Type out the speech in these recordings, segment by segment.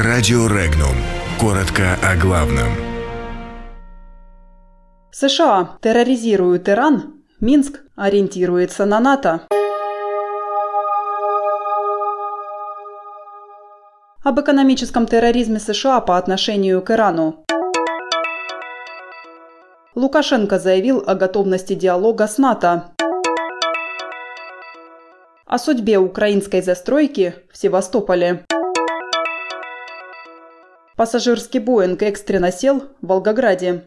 Радио Регнум. Коротко о главном. США терроризируют Иран, Минск ориентируется на НАТО. Об экономическом терроризме США по отношению к Ирану. Лукашенко заявил о готовности диалога с НАТО. О судьбе украинской застройки в Севастополе. Пассажирский Боинг экстренно сел в Волгограде.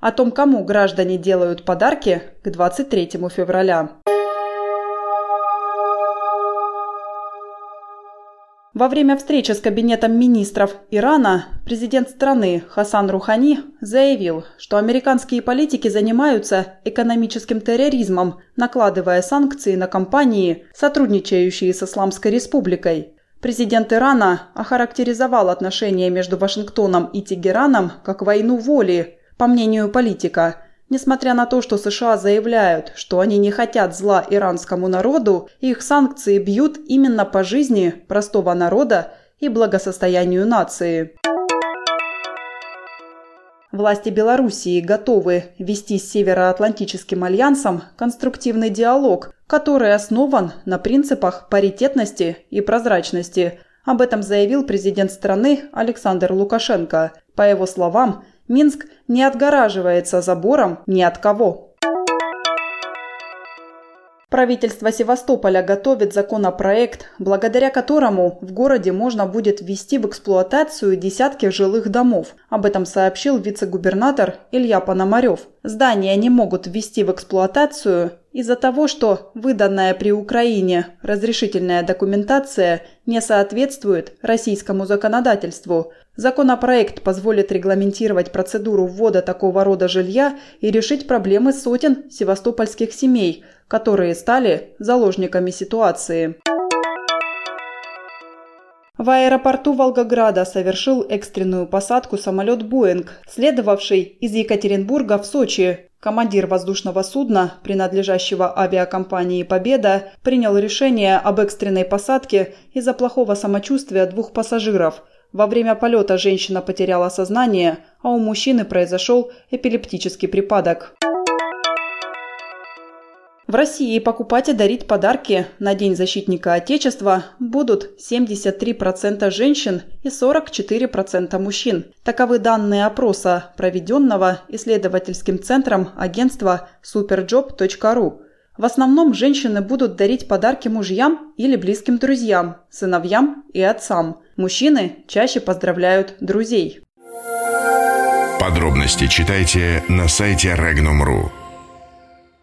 О том, кому граждане делают подарки к 23 февраля. Во время встречи с Кабинетом министров Ирана президент страны Хасан Рухани заявил, что американские политики занимаются экономическим терроризмом, накладывая санкции на компании, сотрудничающие с Исламской республикой. Президент Ирана охарактеризовал отношения между Вашингтоном и Тегераном как войну воли, по мнению политика – Несмотря на то, что США заявляют, что они не хотят зла иранскому народу, их санкции бьют именно по жизни простого народа и благосостоянию нации. Власти Белоруссии готовы вести с Североатлантическим альянсом конструктивный диалог, который основан на принципах паритетности и прозрачности. Об этом заявил президент страны Александр Лукашенко. По его словам, Минск не отгораживается забором ни от кого. Правительство Севастополя готовит законопроект, благодаря которому в городе можно будет ввести в эксплуатацию десятки жилых домов. Об этом сообщил вице-губернатор Илья Пономарев. Здания не могут ввести в эксплуатацию из-за того, что выданная при Украине разрешительная документация не соответствует российскому законодательству. Законопроект позволит регламентировать процедуру ввода такого рода жилья и решить проблемы сотен севастопольских семей, которые стали заложниками ситуации. В аэропорту Волгограда совершил экстренную посадку самолет «Боинг», следовавший из Екатеринбурга в Сочи. Командир воздушного судна, принадлежащего авиакомпании «Победа», принял решение об экстренной посадке из-за плохого самочувствия двух пассажиров. Во время полета женщина потеряла сознание, а у мужчины произошел эпилептический припадок. В России покупать и дарить подарки на День защитника Отечества будут 73% женщин и 44% мужчин. Таковы данные опроса, проведенного исследовательским центром агентства superjob.ru. В основном женщины будут дарить подарки мужьям или близким друзьям, сыновьям и отцам. Мужчины чаще поздравляют друзей. Подробности читайте на сайте Regnum.ru.